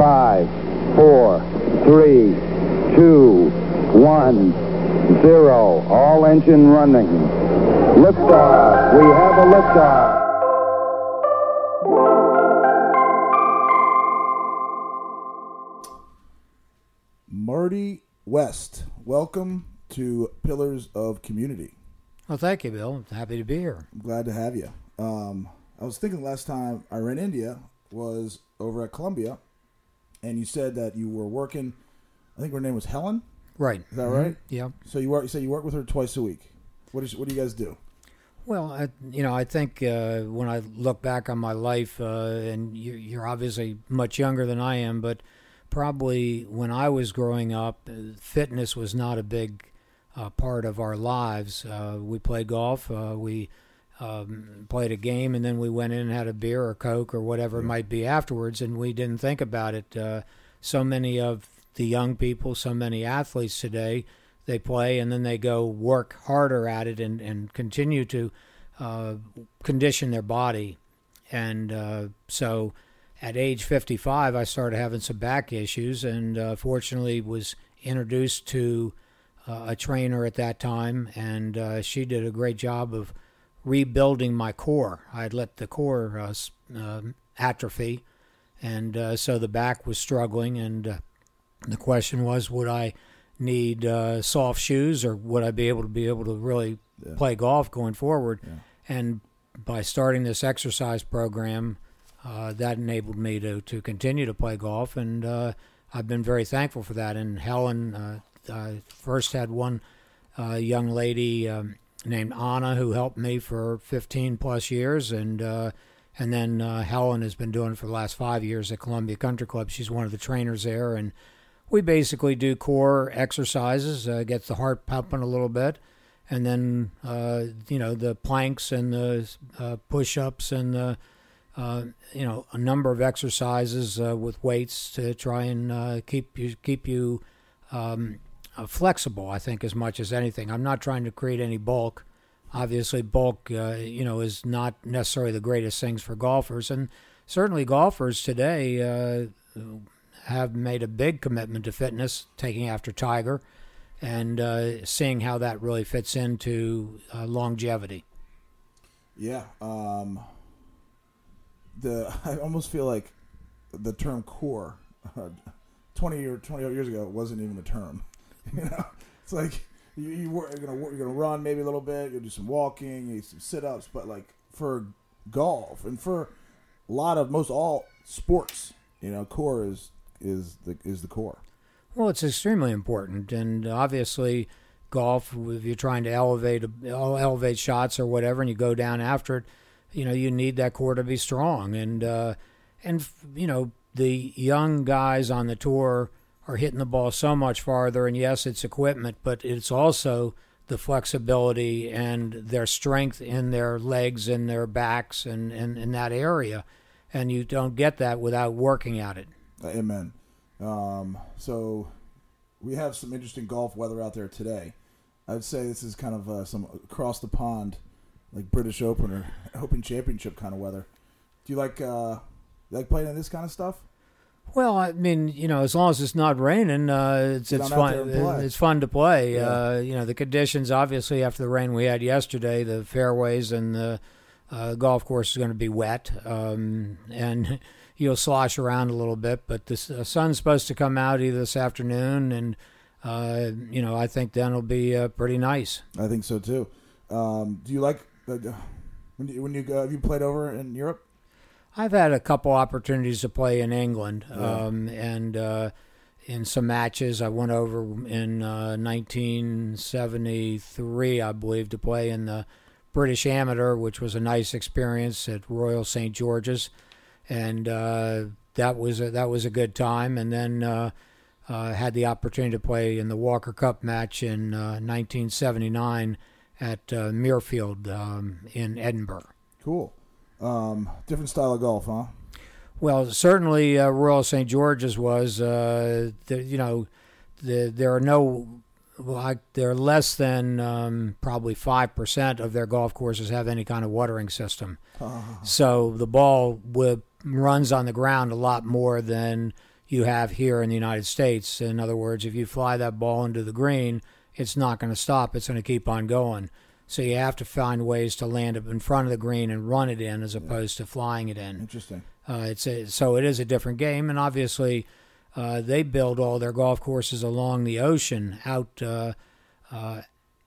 Five, four, three, two, one, zero. All engine running. Liftoff. We have a liftoff. Marty West, welcome to Pillars of Community. Well, thank you, Bill. I'm happy to be here. I'm glad to have you. Um, I was thinking last time I ran India was over at Columbia, and you said that you were working. I think her name was Helen. Right. Is that right? Yeah. So you work. You say you work with her twice a week. What is? What do you guys do? Well, I, you know, I think uh, when I look back on my life, uh, and you, you're obviously much younger than I am, but probably when I was growing up, uh, fitness was not a big uh, part of our lives. Uh, we played golf. Uh, we um, played a game, and then we went in and had a beer or Coke or whatever it might be afterwards, and we didn't think about it. Uh, so many of the young people, so many athletes today, they play and then they go work harder at it and, and continue to uh, condition their body. And uh, so at age 55, I started having some back issues, and uh, fortunately was introduced to uh, a trainer at that time, and uh, she did a great job of rebuilding my core. I had let the core uh, um atrophy, and uh, so the back was struggling. And uh, the question was, would I need uh, soft shoes, or would I be able to be able to really Yeah. play golf going forward? Yeah. And by starting this exercise program, uh, that enabled me to, to continue to play golf, and uh, I've been very thankful for that. And Helen, uh, I first had one uh, young lady um, named Anna who helped me for 15 plus years, and uh, and then uh, Helen has been doing it for the last five years at Columbia Country Club. She's one of the trainers there, and we basically do core exercises, uh, gets the heart pumping a little bit, and then uh, you know the planks and the uh, push-ups and the uh, you know a number of exercises with weights to try and keep you keep you um, uh, flexible. I think as much as anything. I'm not trying to create any bulk. Obviously, bulk uh, you know is not necessarily the greatest things for golfers, and certainly golfers today uh, have made a big commitment to fitness, taking after Tiger, and uh, seeing how that really fits into uh, longevity. Yeah. Um, the I almost feel like the term core, uh, twenty or twenty years ago, wasn't even a term. You know, it's like you, you were, you're gonna work- you're gonna run maybe a little bit, you'll do some walking, you some sit ups, but like for golf and for a lot of most all sports, you know, core is is the is the core. Well, it's extremely important, and obviously, golf. If you're trying to elevate elevate shots or whatever, and you go down after it, you know you need that core to be strong, and uh, and you know the young guys on the tour are hitting the ball so much farther, and yes, it's equipment, but it's also the flexibility and their strength in their legs and their backs and, in that area, and you don't get that without working at it. Uh, Amen. Um, so we have some interesting golf weather out there today. I'd say this is kind of uh, some across the pond, like British Open or Open Championship kind of weather. Do you like uh, you like playing in this kind of stuff? Well, I mean, you know, as long as it's not raining, uh, it's it's fun. there and play. It's fun to play. Yeah. Uh, you know, the conditions obviously after the rain we had yesterday, the fairways and the uh, golf course is going to be wet, um, and you'll slosh around a little bit. But the uh, sun's supposed to come out either this afternoon, and uh, you know, I think then it'll be uh, pretty nice. I think so too. Um, do you like uh, when you when you go? Have you played over in Europe? I've had a couple opportunities to play in England, Yeah. um, and uh, in some matches. I went over in uh, 1973, I believe, to play in the British Amateur, which was a nice experience at Royal St George's, and uh, that was a, that was a good time. And then uh, uh, had the opportunity to play in the Walker Cup match in uh, 1979 at uh, Muirfield um, in Edinburgh. Cool. Um, different style of golf, huh? Well, certainly uh, Royal St. George's was, uh, the, you know, the, there are no, like, there are less than um, probably 5% of their golf courses have any kind of watering system. So the ball wi- runs on the ground a lot more than you have here in the United States. In other words, if you fly that ball into the green, it's not going to stop. It's going to keep on going. So you have to find ways to land it in front of the green and run it in, as opposed to flying it in. Interesting. Uh, it's a, so it is a different game, and obviously uh, they build all their golf courses along the ocean, out uh, uh,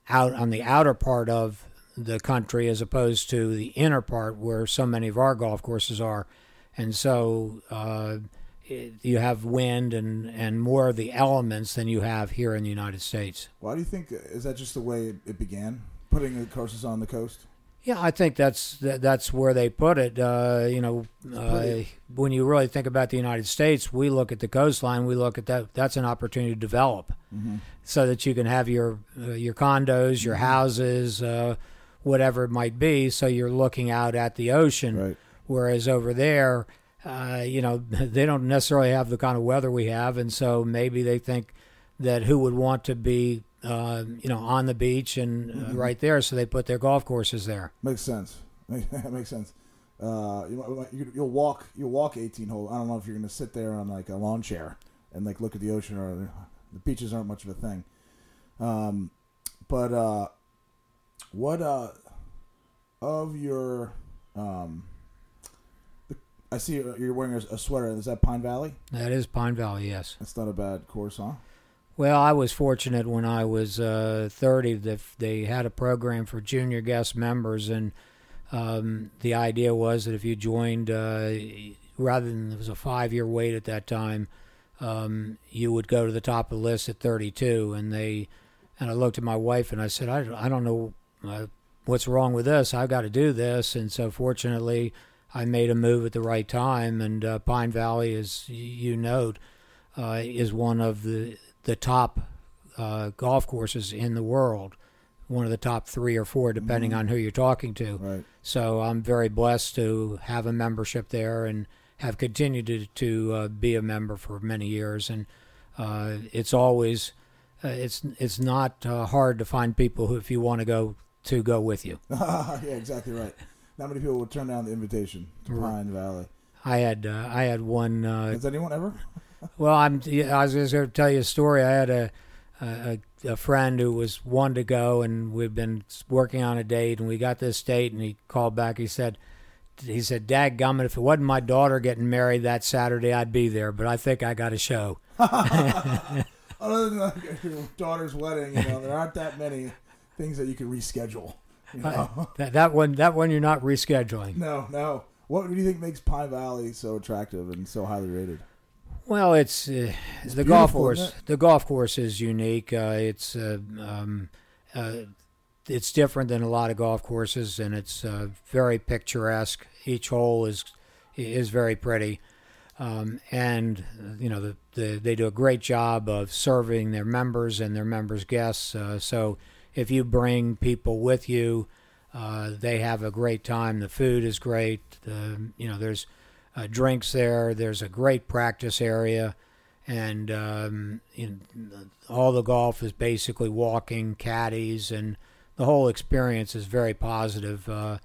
out on the outer part of the country, as opposed to the inner part where so many of our golf courses are, and so uh, it, you have wind and and more of the elements than you have here in the United States. Why do you think? Is that just the way it began? Putting the courses on the coast. Yeah, I think that's that, that's where they put it. Uh, you know, uh, when you really think about the United States, we look at the coastline. We look at that. That's an opportunity to develop, so that you can have your uh, your condos, your houses, uh, whatever it might be. So you're looking out at the ocean. Right. Whereas over there, uh, you know, they don't necessarily have the kind of weather we have, and so maybe they think that who would want to be, uh, you know, on the beach and uh, right there, so they put their golf courses there. Makes sense. That makes sense. Uh, you, you'll walk. You'll walk 18 hole. I don't know if you're going to sit there on like a lawn chair and like look at the ocean or the beaches aren't much of a thing. Um, but uh, what uh, of your um, the, I see you're wearing a, a sweater. Is that Pine Valley? That is Pine Valley, yes. That's not a bad course, huh? Well, I was fortunate when I was uh, 30 that they had a program for junior guest members, and um, the idea was that if you joined, uh, rather than it was a five year wait at that time, um, you would go to the top of the list at 32. And they, and I looked at my wife and I said, I, I don't know uh, what's wrong with this. I've got to do this. And so fortunately, I made a move at the right time. And uh, Pine Valley, as you note, uh, is one of the the top uh, golf courses in the world, one of the top three or four, depending on who you're talking to. Right. So I'm very blessed to have a membership there and have continued to, to uh, be a member for many years. And uh, it's always uh, it's it's not uh, hard to find people who, if you want to go, to go with you. yeah, exactly right. Not many people would turn down the invitation to Pine Valley. I had uh, I had one uh, Has anyone ever? Well, I'm. I was just going to tell you a story. I had a, a a friend who was one to go, and we'd been working on a date, and we got this date, and he called back. He said, he said, "Dag gummit, if it wasn't my daughter getting married that Saturday, I'd be there, but I think I got a show." Other than like, your daughter's wedding, you know, there aren't that many things that you can reschedule. You uh, know? that that one, that one, you're not rescheduling. no, no. What do you think makes Pine Valley so attractive and so highly rated? Well, it's, uh, the golf course. The golf course is unique. Uh, it's uh, um, uh, it's different than a lot of golf courses, and it's uh, very picturesque. Each hole is is very pretty, um, and you know the, the they do a great job of serving their members and their members' guests. Uh, so if you bring people with you, uh, they have a great time. The food is great. The, you know there's uh, drinks there. There's a great practice area, and um, in, all the golf is basically walking caddies, and the whole experience is very positive. Uh,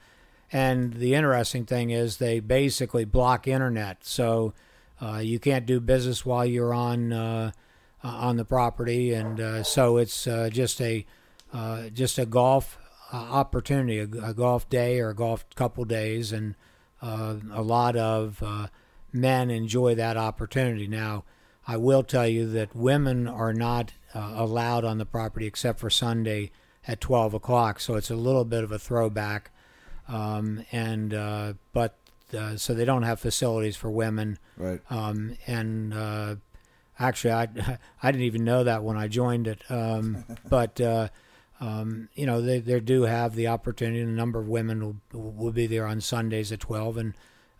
and the interesting thing is they basically block internet, so uh, you can't do business while you're on uh, uh, on the property, and uh, so it's just a just a golf opportunity, a, a golf day or a golf couple days, and uh, a lot of uh, men enjoy that opportunity. Now, I will tell you that women are not uh, allowed on the property except for Sunday at 12 o'clock, so it's a little bit of a throwback. Um, and uh, but uh, so they don't have facilities for women, Right. um, and uh, actually, I I didn't even know that when I joined it. Um, but uh, um, you know, they, they do have the opportunity. A number of women will, will be there on Sundays at twelve, and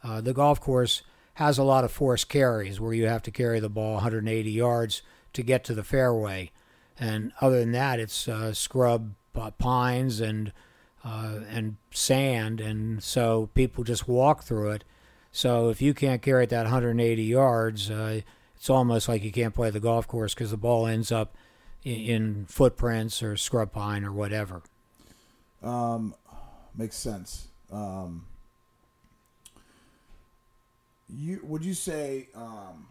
uh, the golf course has a lot of forced carries where you have to carry the ball 180 yards to get to the fairway, and other than that, it's uh, scrub uh, pines and uh, and sand, and so people just walk through it. So if you can't carry it that 180 yards, uh, it's almost like you can't play the golf course because the ball ends up in, in footprints or scrub pine or whatever. Um, makes sense. Um, you would you say um,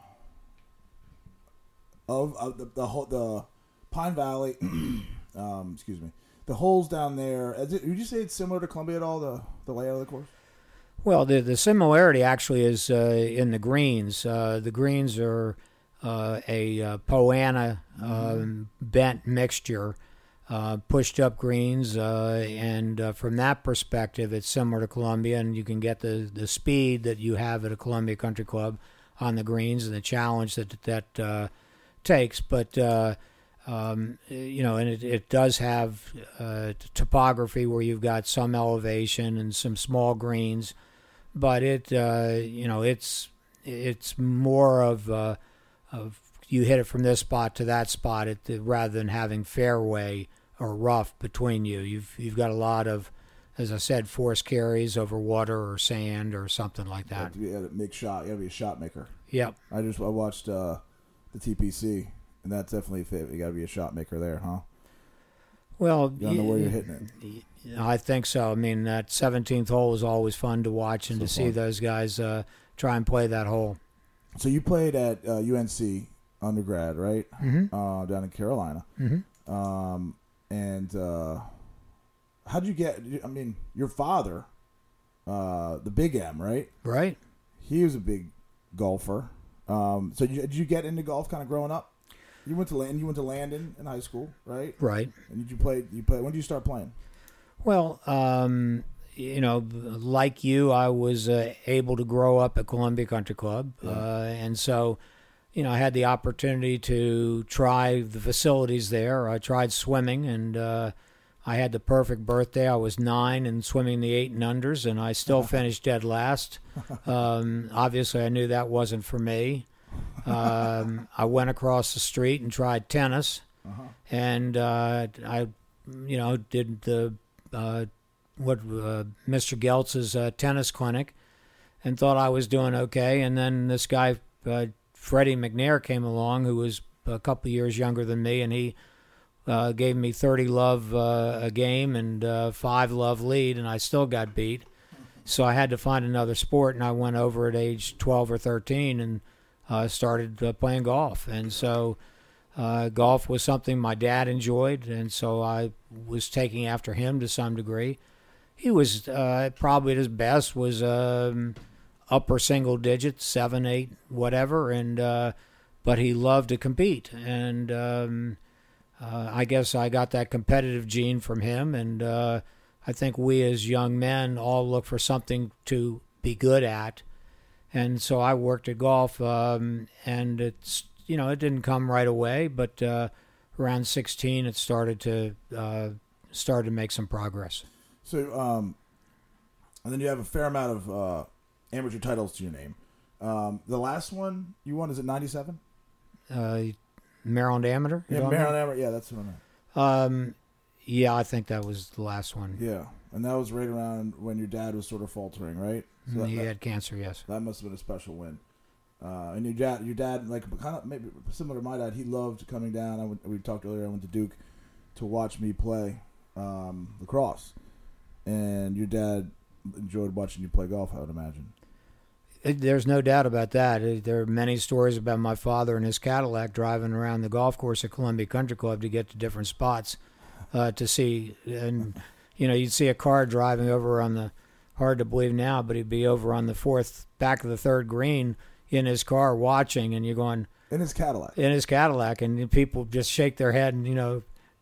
of, of the, the whole the Pine Valley. um, excuse me. The holes down there. It, would you say it's similar to Columbia at all? The the layout of the course. Well, the the similarity actually is uh, in the greens. Uh, the greens are uh, a uh, Poa annua um, bent mixture, uh, pushed up greens, uh, and uh, from that perspective, it's similar to Columbia, and you can get the, the speed that you have at a Columbia Country Club on the greens and the challenge that that takes. But um, you know, and it, it does have uh, topography where you've got some elevation and some small greens, but it uh, you know it's it's more of uh, of you hit it from this spot to that spot it, rather than having fairway or rough between you. You've you've got a lot of, as I said, force carries over water or sand or something like that. You gotta make shot. You gotta be a shot maker. Yep. I just I watched uh, the TPC, and that's definitely fit. You gotta be a shot maker there, huh? Well, You don't know where you're hitting it. I think so. I mean, that 17th hole was always fun to watch and So to see those guys uh, try and play that hole. So you played at uh, UNC undergrad, right? Mhm. Uh, down in Carolina. Mhm. Um, and uh, how'd you get? I mean, your father, uh, the Big M, right? Right? He was a big golfer. Um, so you, did you get into golf kind of growing up? You went to Land. You went to Landon in high school, right? Right. And did you play? You play. When did you start playing? Well, um, you know, like you, I was uh, able to grow up at Columbia Country Club, uh, and so, you know, I had the opportunity to try the facilities there. I tried swimming, and uh, I had the perfect birthday. I was nine and swimming the eight and unders, and I still finished dead last. Um, obviously, I knew that wasn't for me. Um, I went across the street and tried tennis, and uh, I, you know, did the uh, what uh, Mr. Geltz's uh, tennis clinic, and thought I was doing okay. And then this guy, uh, Freddie McNair, came along, who was a couple years younger than me, and he uh, gave me 30 love uh, a game and uh, five love lead, and I still got beat. So I had to find another sport, and I went over at age 12 or 13 and uh, started playing golf. And so golf was something my dad enjoyed, and so I was taking after him to some degree. He was uh, probably at his best was um, upper single digits, seven, eight, whatever, and uh, but he loved to compete, and um, uh, I guess I got that competitive gene from him, and uh, I think we as young men all look for something to be good at, and so I worked at golf, um, and it's you know it didn't come right away, but uh, around 16 it started to uh, started to make some progress. So, um, and then you have a fair amount of uh, amateur titles to your name. Um, the last one you won is it '97? Uh, Maryland Amateur. Yeah, Maryland Amateur. Yeah, that's what I meant. Um, yeah, I think that was the last one. Yeah, and that was right around when your dad was sort of faltering, right? So that, he that, had cancer. Yes. that must have been a special win. Uh, and your dad, your dad, like kind of maybe similar to my dad, he loved coming down. I went, we talked earlier. I went to Duke to watch me play um, lacrosse, and your dad enjoyed watching you play golf. I would imagine. It, there's no doubt about that. It- there are many stories about my father and his Cadillac driving around the golf course at Columbia Country Club to get to different spots uh, to see. And, you know, you'd see a car driving over on the, hard to believe now, but he'd be over on the fourth, back of the third green in his car watching, and you're going, In his Cadillac. in his Cadillac, and people just shake their head and, you know,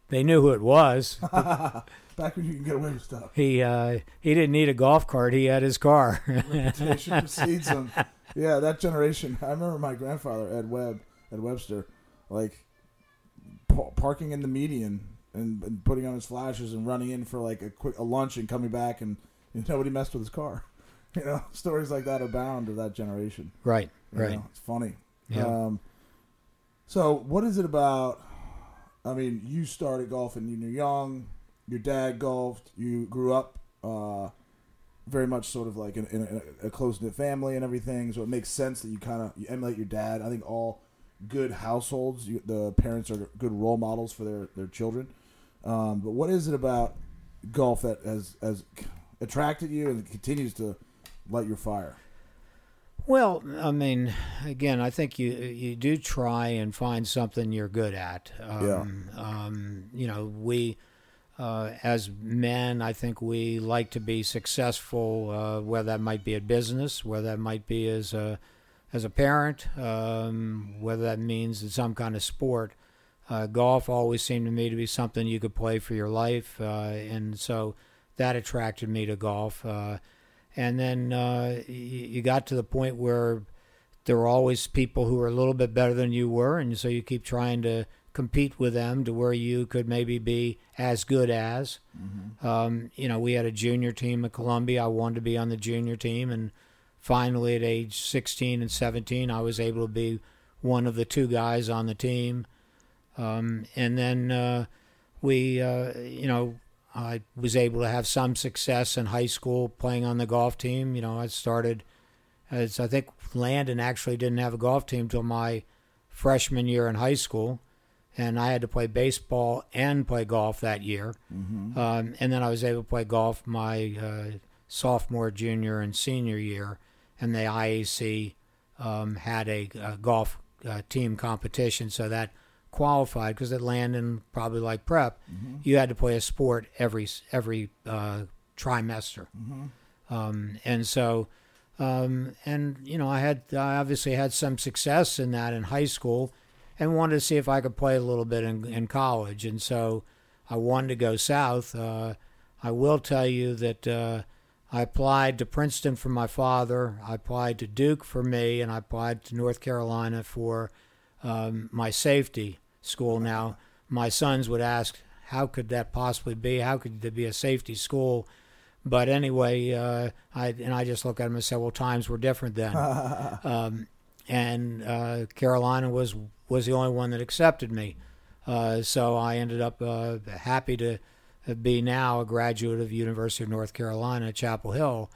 they knew who it was. Back when you can get away with stuff. He uh, he didn't need a golf cart; he had his car. reputation precedes him. Yeah, that generation. I remember my grandfather, Ed Webb, Ed Webster, like pa- parking in the median and, and putting on his flashes and running in for like a quick a lunch and coming back and you know, nobody messed with his car. You know, stories like that abound of that generation. right, you right. know, it's funny. Yeah. Um, so, what is it about? I mean, you started golfing when you were young. Your dad golfed. You grew up uh, very much sort of like in, in a, a close knit family and everything. So it makes sense that you kind of you emulate your dad. I think all good households, you, the parents are good role models for their their children. Um, but what is it about golf that has has attracted you and continues to light your fire? Well, I mean, again, I think you you do try and find something you're good at. Um, um, you know, we uh, as men, I think we like to be successful, uh, whether that might be at business, whether that might be as a as a parent, um, whether that means in some kind of sport. Uh, golf always seemed to me to be something you could play for your life, uh, and so that attracted me to golf. Uh, and then uh, you, you got to the point where there were always people who were a little bit better than you were, and so you keep trying to compete with them to where you could maybe be as good as. Mm-hmm. Um, you know, we had a junior team at Columbia. I wanted to be on the junior team, and finally, at age 16 and 17, I was able to be one of the two guys on the team. Um, and then uh, we, uh, you know, I was able to have some success in high school playing on the golf team. You know, I started as I think Landon actually didn't have a golf team till my freshman year in high school, and I had to play baseball and play golf that year. Mm-hmm. Um, and then I was able to play golf my uh, sophomore, junior, and senior year, and the IAC um, had a, a golf uh, team competition, so that qualified because at Landon, probably like prep, mm-hmm. you had to play a sport every every uh, trimester, mm-hmm. um, and so um, and you know I had I obviously had some success in that in high school, and wanted to see if I could play a little bit in, in college, and so I wanted to go south. Uh, I will tell you that. Uh, I applied to Princeton for my father. I applied to Duke for me, and I applied to North Carolina for um, my safety school now. My sons would ask, how could that possibly be? How could there be a safety school? But anyway, uh, I and I just look at them and say, well, times were different then. um, and uh, Carolina was was the only one that accepted me. Uh, so I ended up uh, happy to be now a graduate of University of North Carolina Chapel Hill.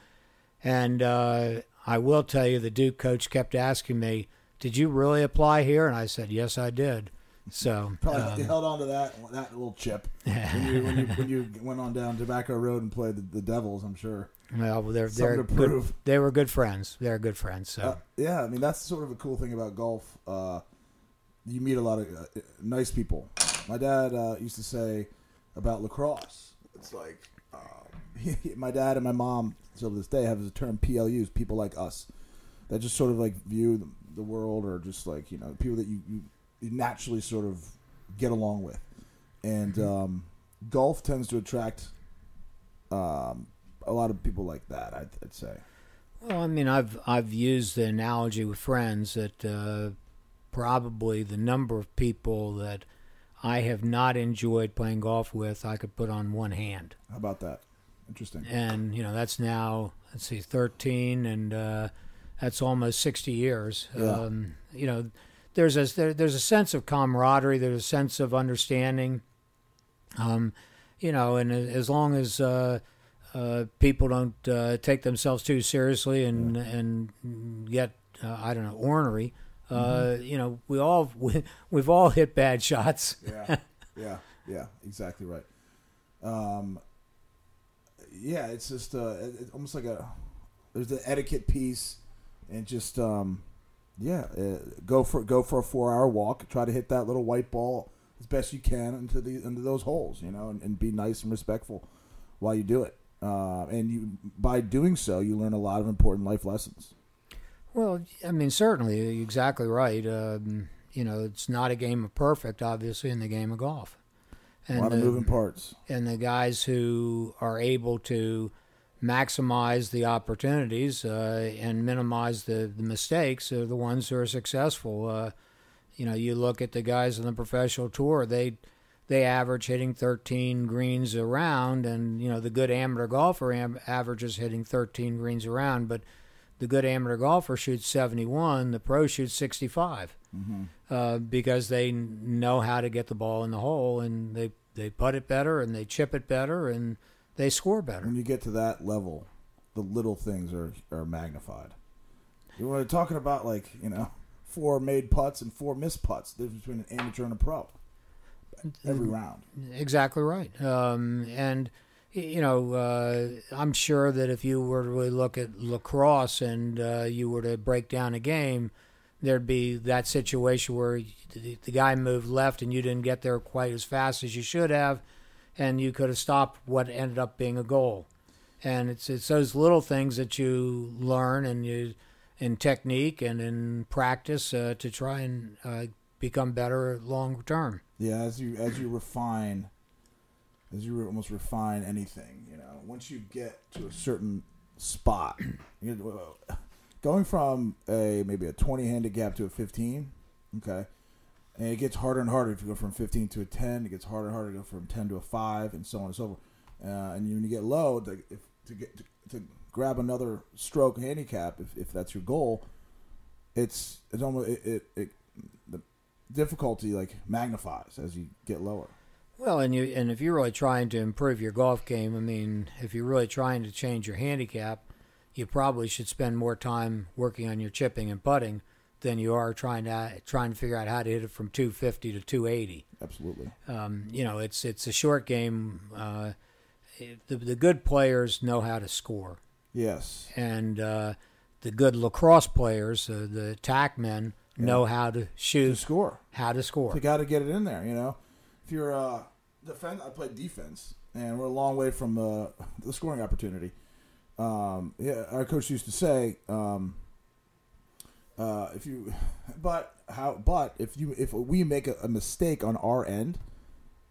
And uh, I will tell you, the Duke coach kept asking me, "Did you really apply here?" And I said, "Yes, I did." So probably um, held on to that that little chip when you, when you, when you went on down Tobacco Road and played the, the Devils. I'm sure. Well, they're they're good, they were good friends. They're good friends. So uh, yeah, I mean that's sort of a cool thing about golf. Uh, you meet a lot of uh, nice people. My dad uh, used to say about lacrosse. It's like um, my dad and my mom still to this day have the term PLUs, people like us, that just sort of like view the, the world or just like you know people that you, you you naturally sort of get along with, and mm-hmm. um, golf tends to attract um, a lot of people like that. I'd, I'd, say. Well, I mean, I've I've used the analogy with friends that uh, probably the number of people that I have not enjoyed playing golf with, I could put on one hand. How about that? Interesting. And you know, that's now let's see, thirteen, and uh, that's almost sixty years. Yeah. Um, you know there's a there, there's a sense of camaraderie. There's a sense of understanding. Um, you know, and as long as uh, uh, people don't uh, take themselves too seriously and yeah. and get uh, I don't know ornery, uh, mm-hmm. you know, we all we, we've all hit bad shots. yeah, yeah, yeah, exactly right. Um, yeah, it's just uh, it's almost like a there's the etiquette piece, and just um, yeah, uh, go for go for a four hour walk. Try to hit that little white ball as best you can into the into those holes, you know, and, and be nice and respectful while you do it. Uh, and you by doing so, you learn a lot of important life lessons. Well, I mean, certainly, you're exactly right. Um, you know, it's not a game of perfect, obviously, in the game of golf. And a lot of the, moving parts. And the guys who are able to maximize the opportunities uh, and minimize the, the mistakes are the ones who are successful. Uh, you know, you look at the guys on the professional tour; they they average hitting 13 greens around, and you know the good amateur golfer am- averages hitting 13 greens around, but the good amateur golfer shoots 71, the pro shoots 65, mm-hmm. uh, because they know how to get the ball in the hole and they they putt it better and they chip it better and they score better. When you get to that level, the little things are are magnified. You were talking about like you know four made putts and four missed putts. The difference between an amateur and a pro every round. Exactly right. Um, and you know, uh, I'm sure that if you were to really look at lacrosse and uh, you were to break down a game, there'd be that situation where the, the guy moved left and you didn't get there quite as fast as you should have, and you could have stopped what ended up being a goal. And it's it's those little things that you learn and you in technique and in practice uh, to try and uh, become better long term. Yeah, as you as you refine, as you almost refine anything, you know, once you get to a certain spot, know, going from a maybe a twenty handicap to a fifteen, okay, and it gets harder and harder if you go from fifteen to a ten. It gets harder and harder to go from ten to a five, and so on and so forth. Uh, and when you get low, to, if, to get to, to grab another stroke handicap, if, if that's your goal, it's it's almost it, it, it the difficulty like magnifies as you get lower. Well, and you and if you're really trying to improve your golf game, I mean, if you're really trying to change your handicap, you probably should spend more time working on your chipping and putting than you are trying to trying to figure out how to hit it from 250 to 280. Absolutely. Um, you know, it's it's a short game. Uh, the the good players know how to score, Yes. and uh, the good lacrosse players, uh, the attack men, know how to To shoot, score. how to score. You got to get it in there. You know, if you're uh, defense, I played defense, and we're a long way from uh, the scoring opportunity. Um, yeah, our coach used to say, um, uh, if you, but how, but if you, if we make a, a mistake on our end,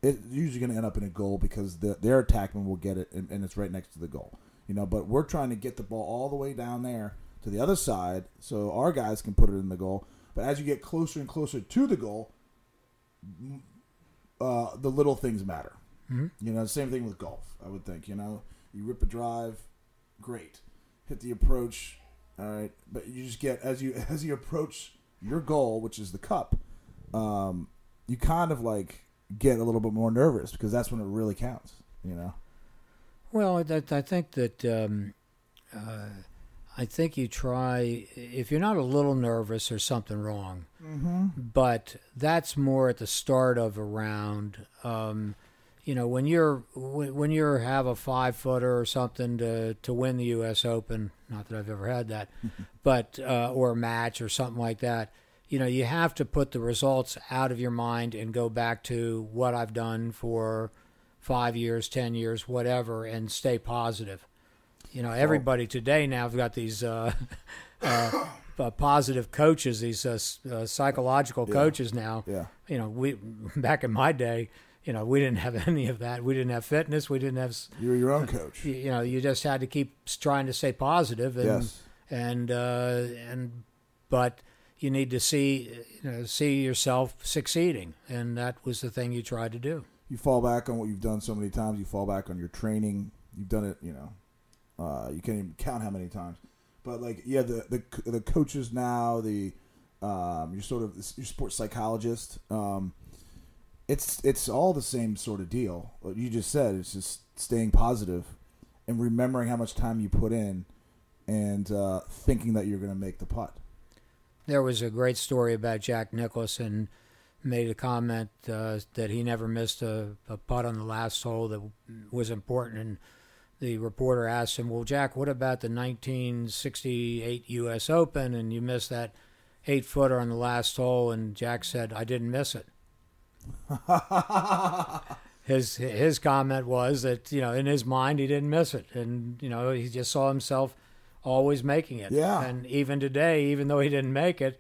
it's usually going to end up in a goal because the, their attackman will get it, and, and it's right next to the goal. You know, but we're trying to get the ball all the way down there to the other side so our guys can put it in the goal. But as you get closer and closer to the goal, uh, the little things matter. Mm-hmm. You know, same thing with golf. I would think. You know, you rip a drive, great. Hit the approach, all right. But you just get as you as you approach your goal, which is the cup. Um, you kind of like get a little bit more nervous because that's when it really counts. You know. Well, I, I think that um, uh, I think you try if you're not a little nervous, there's something wrong. Mm-hmm. But that's more at the start of a round. Um, you know, when you're when when you have a five footer or something to to win the U.S. Open. Not that I've ever had that, but uh, or a match or something like that. You know, you have to put the results out of your mind and go back to what I've done for five years, ten years, whatever, and stay positive. You know, everybody today now have got these uh, uh, uh, positive coaches, these uh, uh, psychological Yeah. coaches now. Yeah. You know, we back in my day, you know, we didn't have any of that. We didn't have fitness. We didn't have, You're your own coach. you, you know, you just had to keep trying to stay positive and Yes. and uh, and but you need to see you know see yourself succeeding, and that was the thing you tried to do. you fall back on what you've done so many times. You fall back on your training. You've done it, you know. Uh, you can't even count how many times. But like, yeah, the the the coaches now, the um, you're sort of your sports psychologist. Um, it's it's all the same sort of deal. What you just said it's just staying positive and remembering how much time you put in, and uh, thinking that you're going to make the putt. There was a great story about Jack Nicklaus made a comment uh, that he never missed a, a putt on the last hole that was important. And the reporter asked him, "Well, Jack, what about the 1968 U.S. Open? And you missed that eight footer on the last hole?" And Jack said, "I didn't miss it." his his comment was that you know in his mind he didn't miss it, and you know he just saw himself always making it. Yeah. And even today, even though he didn't make it,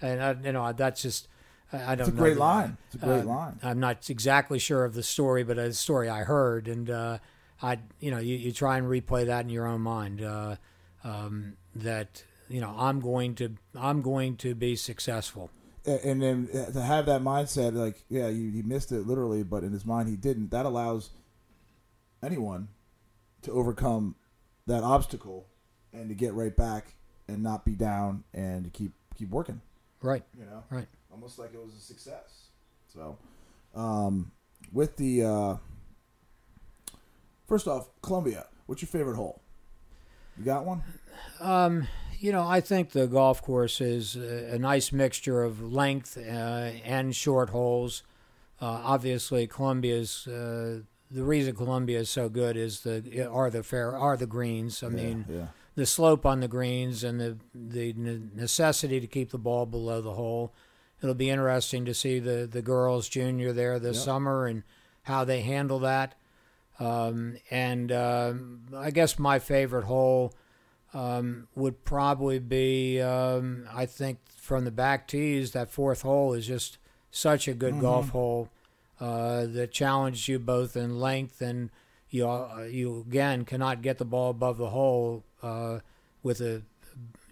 and I, you know that's just I don't. Know. It's a know great line. It's a great uh, line. I'm not exactly sure of the story, but a story I heard, and uh, I, you know, you, you try and replay that in your own mind. Uh, um, that you know, I'm going to, I'm going to be successful. And then uh, to have that mindset, like, yeah, you, he missed it literally, but in his mind he didn't. That allows anyone to overcome that obstacle and to get right back and not be down and to keep keep working. Right, You know, right. almost like it was a success. So, um, with the uh, first off, Columbia, what's your favorite hole? You got one? Um, you know, I think the golf course is a, a nice mixture of length uh, and short holes. Uh, obviously, Columbia's uh, the reason Columbia is so good is the are the fair are the greens. I Yeah, mean, yeah. the slope on the greens and the the necessity to keep the ball below the hole. It'll be interesting to see the the girls junior there this Yep. summer and how they handle that. Um, and um, I guess my favorite hole um, would probably be um, I think from the back tees that fourth hole is just such a good golf hole uh, that challenges you both in length and you uh, you again cannot get the ball above the hole uh, with a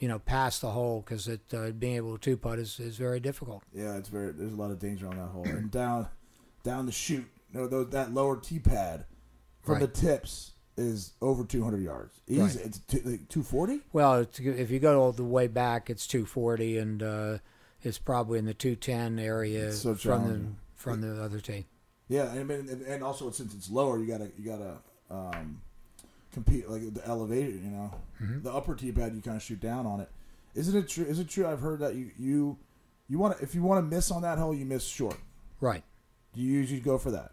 you know past the hole because it uh, being able to two putt is, is very difficult. Yeah, it's very. There's a lot of danger on that hole, and down, down the chute. No, those, that lower tee pad from the tips is over 200 yards. Easy. Right. It's two, like 240. Well, it's, if you go all the way back, it's 240 and uh, it's probably in the 210 area so from the from the other tee. Yeah, and I mean, and, also since it's lower, you gotta you gotta um, compete like the elevated. You know, Mm-hmm. the upper tee pad you kind of shoot down on it. Isn't it true? Is it true? I've heard that you you you want if you want to miss on that hole, you miss short. Right. Do you usually go for that?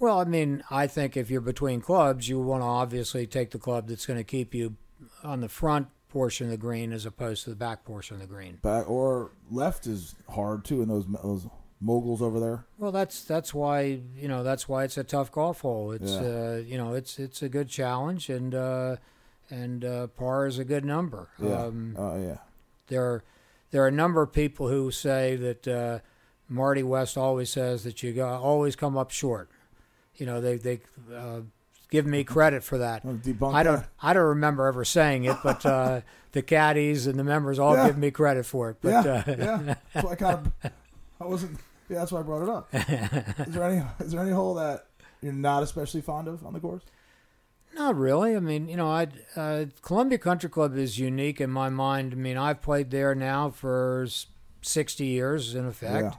Well, I mean, I think if you're between clubs, you want to obviously take the club that's going to keep you on the front portion of the green as opposed to the back portion of the green. Back or left is hard too, in those those moguls over there. Well, that's that's why you know that's why it's a tough golf hole. It's Yeah. uh, you know it's it's a good challenge and uh, and uh, par is a good number. Yeah. Um, Oh yeah. there are there are a number of people who say that uh, Marty West always says that you always come up short. You know they they uh, give me credit for that. Debunk I don't that? I don't remember ever saying it, but uh, the caddies and the members all Yeah. give me credit for it. But yeah, uh, yeah. Why I kind of, I wasn't. Yeah, that's why I brought it up. Is there any? Is there any hole that you're not especially fond of on the course? Not really. I mean, you know, I uh, Columbia Country Club is unique in my mind. I mean, I've played there now for sixty years in effect,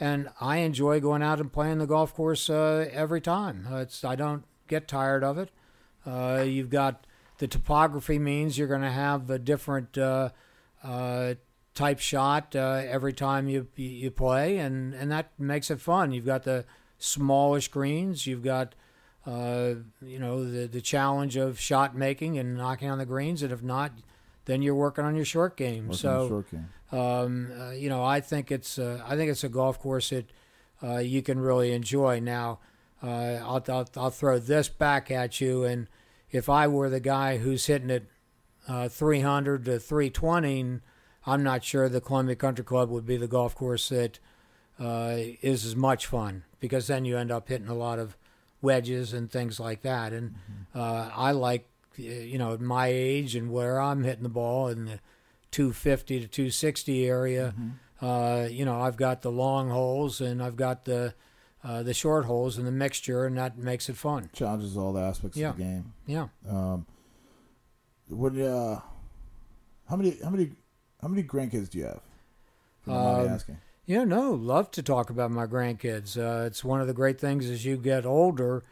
and I enjoy going out and playing the golf course uh, every time. It's I don't get tired of it. Uh, you've got the topography means you're going to have a different uh, uh, type shot uh, every time you you play, and and that makes it fun. You've got the smallish greens. You've got uh, you know the the challenge of shot making and knocking on the greens, and if not, then you're working on your short game. Working so short game. um, uh, you know, I think it's uh, I think it's a golf course that uh, you can really enjoy. Now, uh, I'll, I'll I'll throw this back at you, and if I were the guy who's hitting it uh, 300 to 320, I'm not sure the Columbia Country Club would be the golf course that uh, is as much fun because then you end up hitting a lot of wedges and things like that. And uh, I like, you know, at my age and where I'm hitting the ball in the 250 to 260 area. Uh, you know, I've got the long holes and I've got the uh, the short holes and the mixture, and that makes it fun. Challenges all the aspects Yeah. of the game. Yeah. Um, what? Uh, how many? How many? How many grandkids do you have? You don't mind me Um, asking. Yeah, no, love to talk about my grandkids. Uh, it's one of the great things as you get older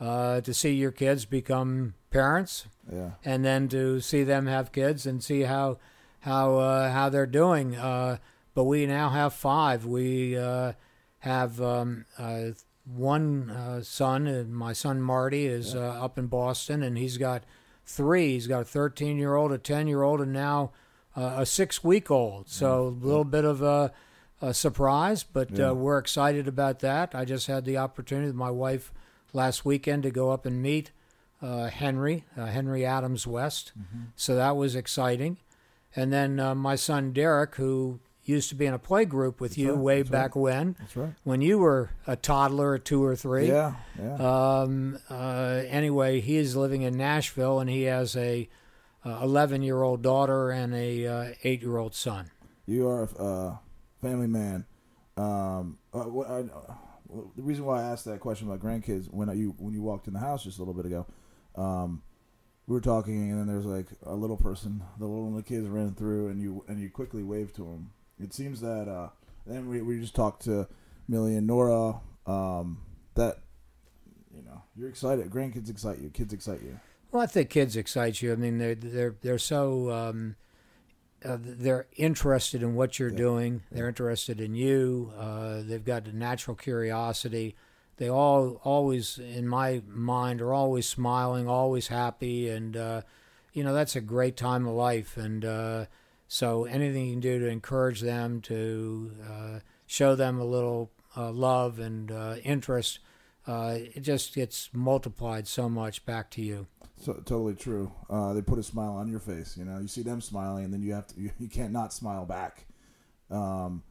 uh, to see your kids become parents, Yeah. and then to see them have kids and see how how uh, how they're doing. Uh, but we now have five. We uh, have um, uh, one uh, son, and my son Marty is uh, up in Boston, and he's got three. He's got a 13 year old, a 10 year old, and now uh, a six week old. So a little bit of a, a surprise, but Yeah. uh, we're excited about that. I just had the opportunity my wife last weekend to go up and meet uh, Henry, uh, Henry Adams West. So that was exciting. And then uh, my son Derek, who used to be in a play group with you right, way that's back when, That's right. when you were a toddler, a two or three. Yeah. Yeah. Um, uh, anyway, he is living in Nashville, and he has a 11 year old daughter and a uh, eight year old son. You are a uh, family man. Um, uh, what I, uh, the reason why I asked that question about grandkids when you when you walked in the house just a little bit ago, um, we were talking and then there's like a little person, the little the kids ran through and you and you quickly waved to them. It seems that uh, then we we just talked to Millie and Nora um, that you know you're excited. Grandkids excite you. Kids excite you. Well, I think kids excite you. I mean, they're they're they're so um, uh, they're interested in what you're Yeah. doing. They're interested in you. Uh, they've got a natural curiosity. they all always in my mind are always smiling, always happy, and uh, you know that's a great time of life. And uh, so anything you can do to encourage them, to uh, show them a little uh, love and uh, interest, uh, it just gets multiplied so much back to you. So, totally true. Uh, they put a smile on your face. You know, you see them smiling, and then you have to. You, you can't not smile back. Um,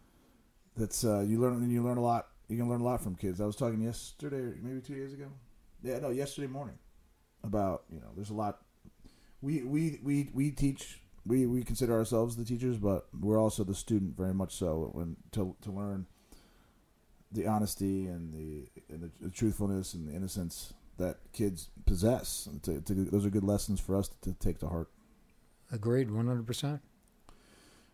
that's uh, you learn and you learn a lot. You can learn a lot from kids. I was talking yesterday, maybe two days ago. Yeah, no, yesterday morning about you know. There's a lot. We we we we teach. We we consider ourselves the teachers, but we're also the student very much so. When to to learn the honesty and the and the truthfulness and the innocence that kids possess. To, to, those are good lessons for us to take to heart. Agreed, one hundred percent.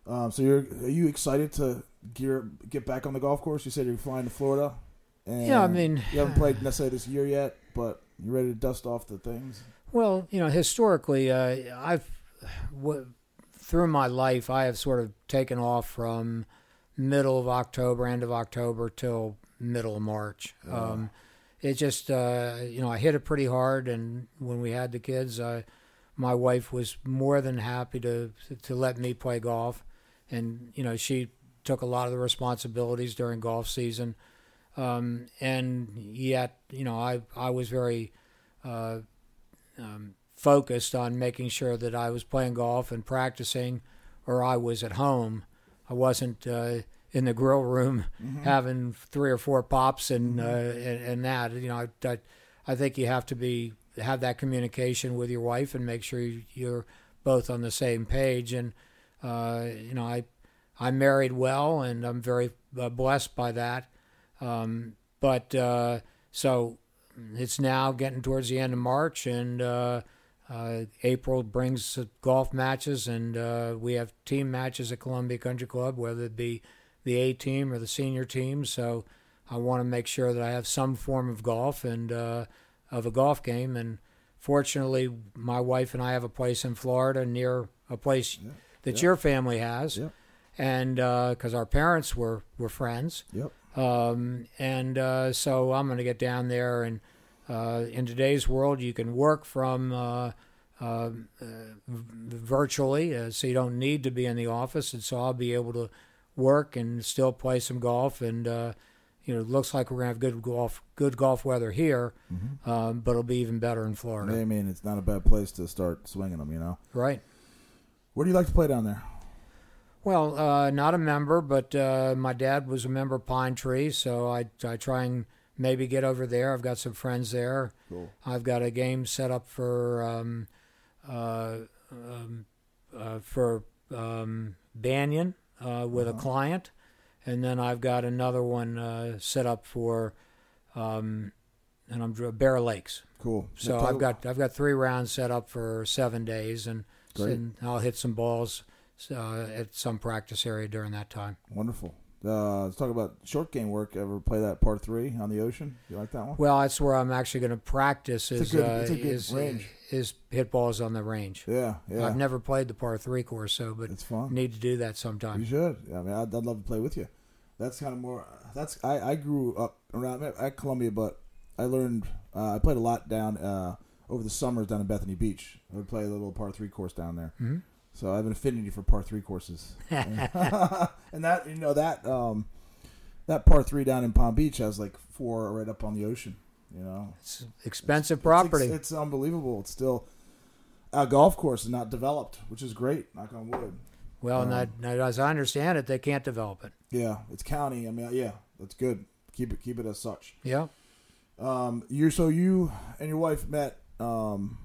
Um, so you're are you excited to gear get back on the golf course? You said you're flying to Florida. And Yeah, I mean- you haven't played necessarily this year yet, but you're ready to dust off the things. Well, you know, historically, uh, I've w- through my life, I have sort of taken off from middle of October, end of October till middle of March. Um, it just, uh, you know, I hit it pretty hard, and when we had the kids, I, my wife was more than happy to to let me play golf, and you know, she took a lot of the responsibilities during golf season, um, and yet, you know, I I was very uh, um, focused on making sure that I was playing golf and practicing, or I was at home. I wasn't uh, in the grill room having three or four pops and uh, and, and that. You know, I, I, I think you have to be have that communication with your wife and make sure you- you're both on the same page. And uh, you know, I I'm married well, and I'm very uh, blessed by that. Um, but uh, so it's now getting towards the end of March, and uh, uh, April brings golf matches, and uh, we have team matches at Columbia Country Club, whether it be the A team or the senior team. So I want to make sure that I have some form of golf and uh, of a golf game. And fortunately, my wife and I have a place in Florida near a place that yeah. your family has, Yep. and because our parents were were friends. Yep. Um, and uh, so I'm going to get down there. And uh, in today's world, you can work from uh, uh, uh, virtually, uh, so you don't need to be in the office. And so I'll be able to work and still play some golf. And uh, you know, it looks like we're going to have good golf, good golf weather here, um, but it'll be even better in Florida. I mean, it's not a bad place to start swinging them. You know, Right. where do you like to play down there? Well, uh, not a member, but uh, my dad was a member of Pine Tree, so I, I try and maybe get over there. I've got some friends there. Cool. I've got a game set up for um, uh, um, uh, for um, Banyan uh, with a client, and then I've got another one uh, set up for, um, and I'm Bear Lakes. Cool. So I've got I've got three rounds set up for seven days, and, and I'll hit some balls uh, at some practice area during that time. wonderful. Uh, let's talk about short game work. Ever play that par three on the ocean? You like that one? Well, that's where I'm actually going to practice. It's a Is good- uh, it's a good is, range. is hit balls on the range. Yeah, yeah. I've never played the par three course, so but It's fun. need to do that sometime. You should. I mean, I'd, I'd love to play with you. That's kind of more. That's I, I grew up around at Columbia, but I learned. Uh, I played a lot down uh, over the summers down in Bethany Beach. I would play a little par three course down there. Mhm. So I have an affinity for par three courses. and that you know that um, that par three down in Palm Beach has like four right up on the ocean. You know, It's expensive It's- property. It's, it's unbelievable. It's still a golf course is not developed, which is great. Knock on wood. well, um, not, not, as I understand it, they can't develop it. Yeah, it's county. I mean, yeah, that's good. Keep it keep it as such. Yeah. Um, you so you and your wife met um,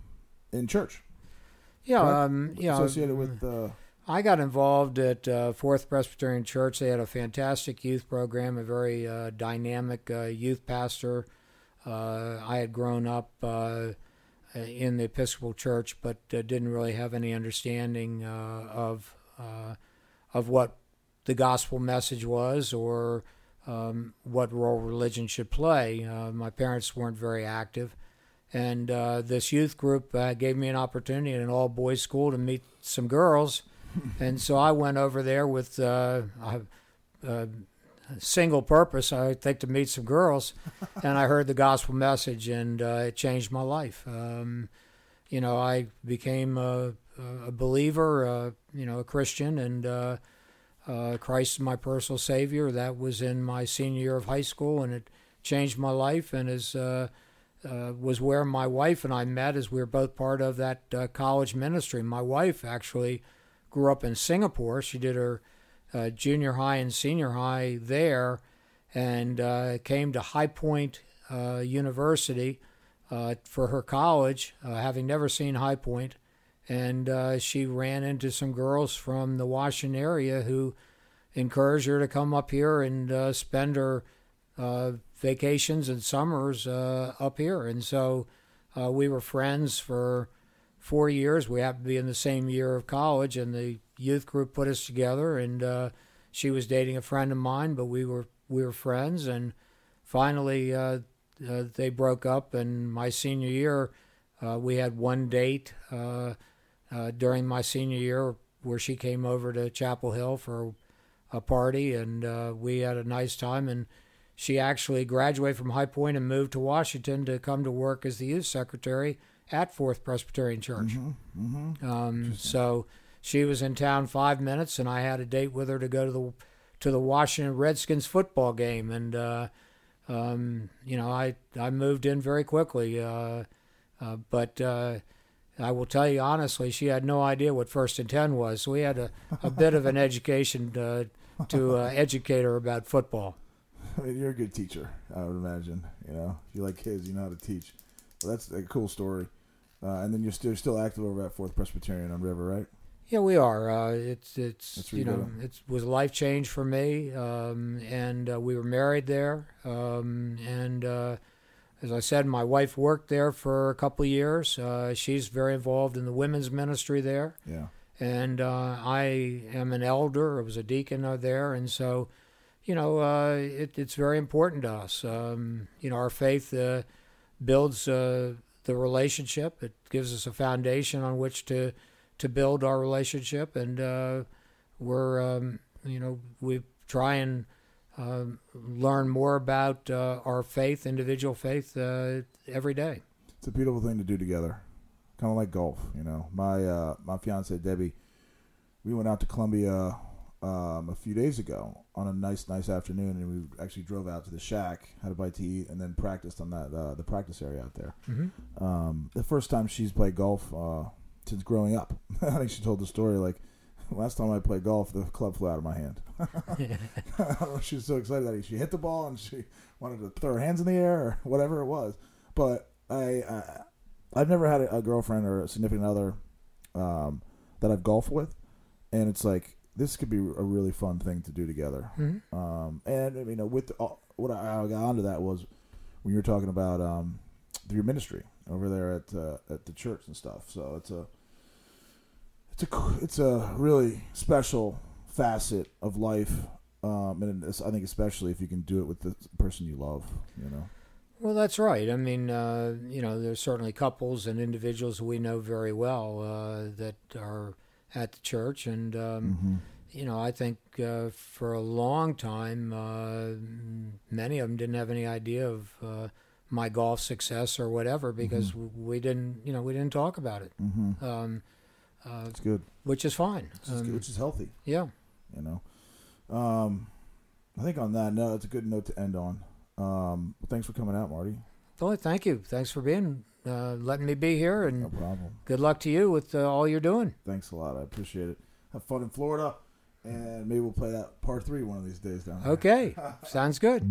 in church, Yeah. Um, yeah. associated with uh, I got involved at uh, Fourth Presbyterian Church. They had a fantastic youth program, a very uh, dynamic uh, youth pastor. Uh, I had grown up uh, in the Episcopal Church, but uh, didn't really have any understanding uh, of uh, of what the gospel message was or um, what role religion should play. Uh, my parents weren't very active. And uh, this youth group uh, gave me an opportunity at an all boys school to meet some girls. and so I went over there with uh, uh, single purpose, I think, to meet some girls, and I heard the gospel message, and uh, it changed my life. Um, you know, I became a, a believer, uh, you know, a Christian, and uh, uh, Christ is my personal Savior. That was in my senior year of high school, and it changed my life, and is uh, uh, was where my wife and I met, as we were both part of that uh, college ministry. My wife actually grew up in Singapore. She did her uh, junior high and senior high there, and uh, came to High Point uh, University for her college, having never seen High Point. And she ran into some girls from the Washington area who encouraged her to come up here and spend her uh, vacations and summers uh, up here. And so uh, we were friends for four years. We happened to be in the same year of college, and the youth group put us together. And uh, she was dating a friend of mine, but we were we were friends. And finally, uh, they broke up. And my senior year, we had one date during my senior year where she came over to Chapel Hill for a party, and we had a nice time. And she actually graduated from High Point and moved to Washington to come to work as the youth secretary at Fourth Presbyterian Church. Um, so she was in town five minutes, and I had a date with her to go to the to the Washington Redskins football game, and uh, um, you know I I moved in very quickly, uh, uh, but. Uh, I will tell you honestly, she had no idea what first and ten was. So we had a, a bit of an education uh, to uh, educate her about football. I mean, you're a good teacher, I would imagine. You know, if you like kids, you know how to teach. Well, that's a cool story. Uh, and then you're still still active over at Fourth Presbyterian on River, right? Yeah, we are. Uh, it's it's you you know it was a life change for me, um, and uh, we were married there. Um, and uh, as I said, my wife worked there for a couple of years. Uh, she's very involved in the women's ministry there, Yeah. and uh, I am an elder. I was a deacon uh, there, and so you know uh, it, it's very important to us. Um, you know, our faith uh, builds uh, the relationship. It gives us a foundation on which to to build our relationship, and uh, we're um, you know we try and um, learn more about uh, our faith, individual faith, uh, every day. It's a beautiful thing to do together. Kind of like golf, you know. My my fiance Debbie, we went out to Columbia um, a few days ago on a nice nice afternoon, and we actually drove out to the shack, had a bite to eat, and then practiced on that uh, the practice area out there. Mm-hmm. Um, the first time she's played golf uh, since growing up. I think she told the story like last time I played golf, the club flew out of my hand. she was so excited that she hit the ball and she wanted to throw her hands in the air or whatever it was. But I, I I've never had a, a girlfriend or a significant other um, that I've golfed with, and it's like this could be a really fun thing to do together. Mm-hmm. Um, and you know, with uh, what I, I got onto that was when you were talking about um, your ministry over there at uh, at the church and stuff. So it's a it's a it's a really special facet of life, um, and I think especially if you can do it with the person you love. You know, Well, that's right. I mean, uh, you know, there's certainly couples and individuals we know very well uh, that are at the church, and um, you know, I think uh, for a long time, uh, many of them didn't have any idea of uh, my golf success or whatever because w we didn't, you know, we didn't talk about it, mm-hmm. um, uh, it's good. which is fine. Which is, Um, good, which is healthy. yeah. You know, um, I think on that note, it's a good note to end on. Um, thanks for coming out, Marty. Well, thank you. Thanks for being, uh, letting me be here, And No problem. good luck to you with uh, all you're doing. Thanks a lot. I appreciate it. Have fun in Florida, and maybe we'll play that part three one of these days down there. Okay, sounds good.